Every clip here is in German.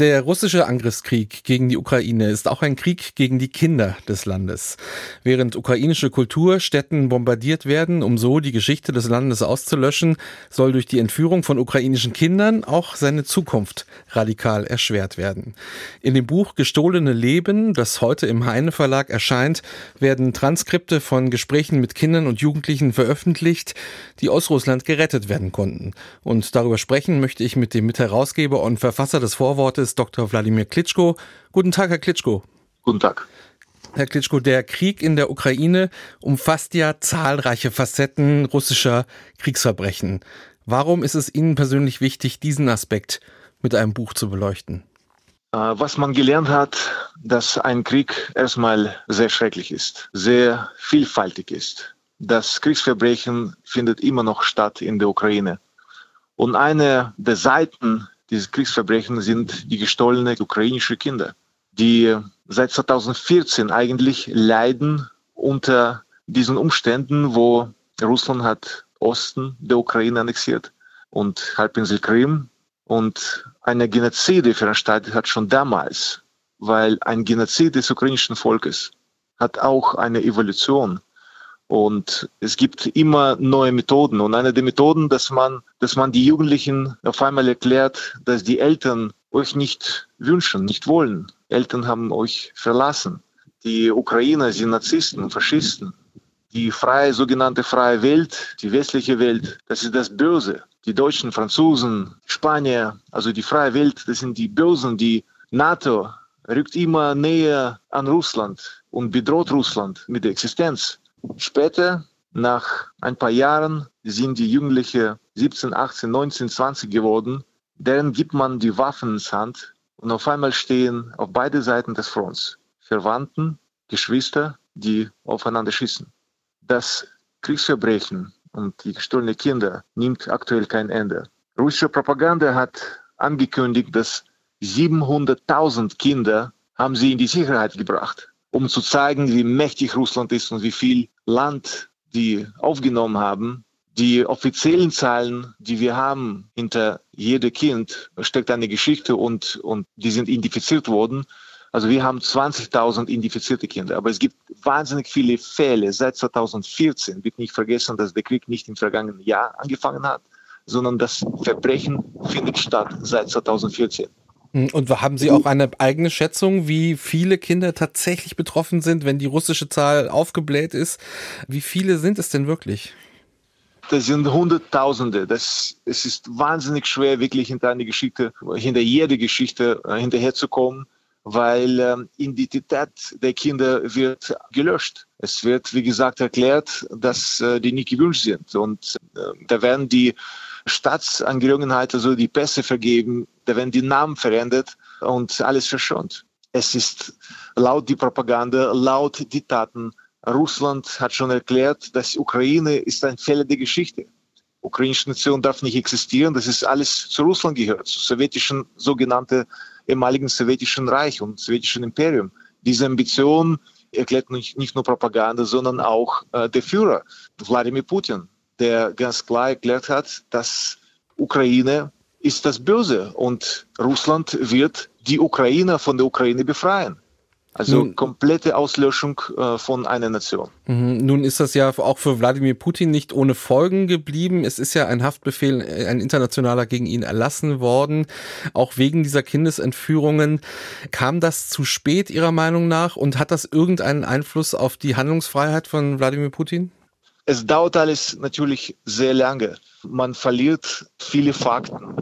Der russische Angriffskrieg gegen die Ukraine ist auch ein Krieg gegen die Kinder des Landes. Während ukrainische Kulturstätten bombardiert werden, um so die Geschichte des Landes auszulöschen, soll durch die Entführung von ukrainischen Kindern auch seine Zukunft radikal erschwert werden. In dem Buch Gestohlene Leben, das heute im Heine Verlag erscheint, werden Transkripte von Gesprächen mit Kindern und Jugendlichen veröffentlicht, die aus Russland gerettet werden konnten. Und darüber sprechen möchte ich mit dem Mitherausgeber und Verfasser des Vorwortes ist Dr. Wladimir Klitschko. Guten Tag, Herr Klitschko. Guten Tag. Herr Klitschko, der Krieg in der Ukraine umfasst ja zahlreiche Facetten russischer Kriegsverbrechen. Warum ist es Ihnen persönlich wichtig, diesen Aspekt mit einem Buch zu beleuchten? Äh, was man gelernt hat, dass ein Krieg erstmal sehr schrecklich ist, sehr vielfältig ist. Das Kriegsverbrechen findet immer noch statt in der Ukraine. Und eine der Seiten dieses Kriegsverbrechen sind die gestohlenen ukrainischen Kinder, die seit 2014 eigentlich leiden unter diesen Umständen, wo Russland hat Osten der Ukraine annexiert und Halbinsel Krim. Und eine Genozide veranstaltet hat schon damals, weil ein Genozid des ukrainischen Volkes hat auch eine Evolution und es gibt immer neue Methoden. Und eine der Methoden, dass man, dass man die Jugendlichen auf einmal erklärt, dass die Eltern euch nicht wünschen, nicht wollen. Eltern haben euch verlassen. Die Ukrainer sind Narzissten, Faschisten. Die freie, sogenannte freie Welt, die westliche Welt, das ist das Böse. Die Deutschen, Franzosen, Spanier, also die freie Welt, das sind die Bösen. Die NATO rückt immer näher an Russland und bedroht Russland mit der Existenz. Später, nach ein paar Jahren, sind die Jugendlichen 17, 18, 19, 20 geworden. Deren gibt man die Waffen ins Hand und auf einmal stehen auf beide Seiten des Fronts Verwandten, Geschwister, die aufeinander schießen. Das Kriegsverbrechen und die gestohlenen Kinder nimmt aktuell kein Ende. Russische Propaganda hat angekündigt, dass 700.000 Kinder haben sie in die Sicherheit gebracht um zu zeigen, wie mächtig Russland ist und wie viel Land die aufgenommen haben. Die offiziellen Zahlen, die wir haben hinter jedem Kind, steckt eine Geschichte und, und die sind identifiziert worden. Also wir haben 20.000 identifizierte Kinder, aber es gibt wahnsinnig viele Fälle. Seit 2014 wird nicht vergessen, dass der Krieg nicht im vergangenen Jahr angefangen hat, sondern das Verbrechen findet statt seit 2014. Hm, und haben Sie auch eine eigene Schätzung, wie viele Kinder tatsächlich betroffen sind, wenn die russische Zahl aufgebläht ist? Wie viele sind es denn wirklich? Das sind Hunderttausende. Das, es ist wahnsinnig schwer, wirklich hinter eine Geschichte, hinter jede Geschichte äh, hinterherzukommen, weil äh, Identität der Kinder wird gelöscht. Es wird, wie gesagt, erklärt, dass äh, die nicht gewünscht sind. Und äh, da werden die Staatsangelegenheiten, also die Pässe vergeben, da werden die Namen verändert und alles verschont. Es ist laut die Propaganda, laut die Taten. Russland hat schon erklärt, dass Ukraine ist ein Fehler der Geschichte. Ukrainische Nation darf nicht existieren. Das ist alles zu Russland gehört, zu sowjetischen, sogenannten ehemaligen sowjetischen Reich und sowjetischen Imperium. Diese Ambition erklärt nicht, nicht nur Propaganda, sondern auch äh, der Führer, Wladimir Putin, der ganz klar erklärt hat, dass Ukraine ist das Böse und Russland wird die Ukrainer von der Ukraine befreien. Also nun, komplette Auslöschung äh, von einer Nation. Mhm. Nun ist das ja auch für Wladimir Putin nicht ohne Folgen geblieben. Es ist ja ein Haftbefehl, äh, ein internationaler gegen ihn erlassen worden, auch wegen dieser Kindesentführungen. Kam das zu spät Ihrer Meinung nach und hat das irgendeinen Einfluss auf die Handlungsfreiheit von Wladimir Putin? Es dauert alles natürlich sehr lange. Man verliert viele Fakten.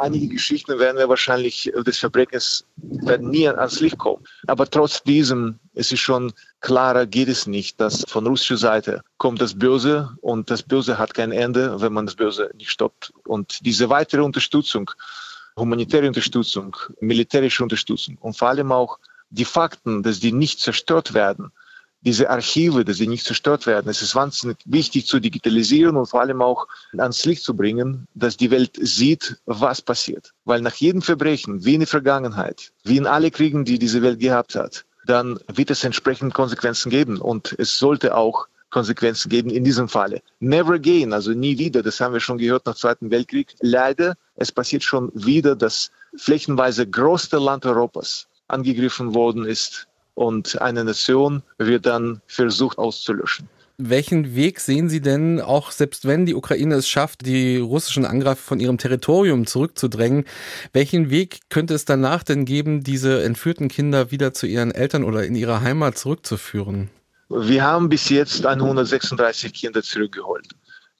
Einige Geschichten werden wir wahrscheinlich des Verbrechens werden nie ans Licht kommen. Aber trotz diesem, es ist schon klarer, geht es nicht, dass von russischer Seite kommt das Böse und das Böse hat kein Ende, wenn man das Böse nicht stoppt. Und diese weitere Unterstützung, humanitäre Unterstützung, militärische Unterstützung und vor allem auch die Fakten, dass die nicht zerstört werden, diese Archive, dass sie nicht zerstört werden. Es ist wahnsinnig wichtig zu digitalisieren und vor allem auch ans Licht zu bringen, dass die Welt sieht, was passiert. Weil nach jedem Verbrechen, wie in der Vergangenheit, wie in alle Kriegen, die diese Welt gehabt hat, dann wird es entsprechend Konsequenzen geben. Und es sollte auch Konsequenzen geben in diesem Falle. Never again, also nie wieder, das haben wir schon gehört nach dem Zweiten Weltkrieg. Leider, es passiert schon wieder, dass flächenweise größte Land Europas angegriffen worden ist und eine Nation wird dann versucht auszulöschen. Welchen Weg sehen Sie denn, auch selbst wenn die Ukraine es schafft, die russischen Angreifer von ihrem Territorium zurückzudrängen, welchen Weg könnte es danach denn geben, diese entführten Kinder wieder zu ihren Eltern oder in ihre Heimat zurückzuführen? Wir haben bis jetzt 136 Kinder zurückgeholt.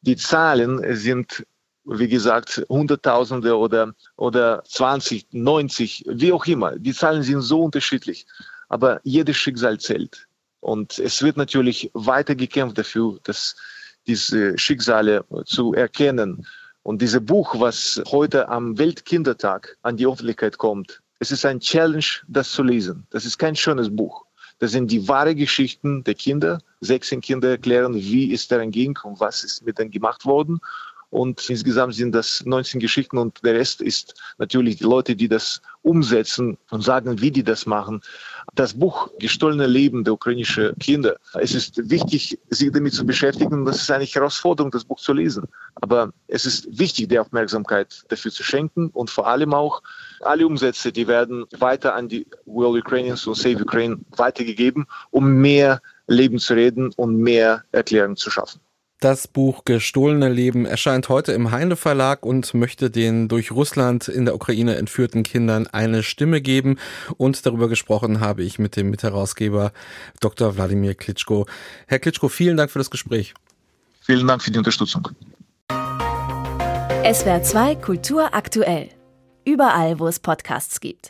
Die Zahlen sind, wie gesagt, Hunderttausende oder, oder 20, 90, wie auch immer. Die Zahlen sind so unterschiedlich. Aber jedes Schicksal zählt. Und es wird natürlich weiter gekämpft dafür, dass diese Schicksale zu erkennen. Und dieses Buch, was heute am Weltkindertag an die Öffentlichkeit kommt, es ist ein Challenge, das zu lesen. Das ist kein schönes Buch. Das sind die wahren Geschichten der Kinder. 16 Kinder erklären, wie es daran ging und was ist mit denen gemacht worden. Und insgesamt sind das 19 Geschichten und der Rest ist natürlich die Leute, die das umsetzen und sagen, wie die das machen. Das Buch Gestohlene Leben der ukrainischen Kinder. Es ist wichtig, sich damit zu beschäftigen. Das ist eine Herausforderung, das Buch zu lesen. Aber es ist wichtig, die Aufmerksamkeit dafür zu schenken und vor allem auch alle Umsätze, die werden weiter an die World Ukrainians und Save Ukraine weitergegeben, um mehr Leben zu reden und mehr Erklärungen zu schaffen. Das Buch Gestohlene Leben erscheint heute im Heine Verlag und möchte den durch Russland in der Ukraine entführten Kindern eine Stimme geben. Und darüber gesprochen habe ich mit dem Mitherausgeber Dr. Wladimir Klitschko. Herr Klitschko, vielen Dank für das Gespräch. Vielen Dank für die Unterstützung. SWR 2 Kultur aktuell. Überall, wo es Podcasts gibt.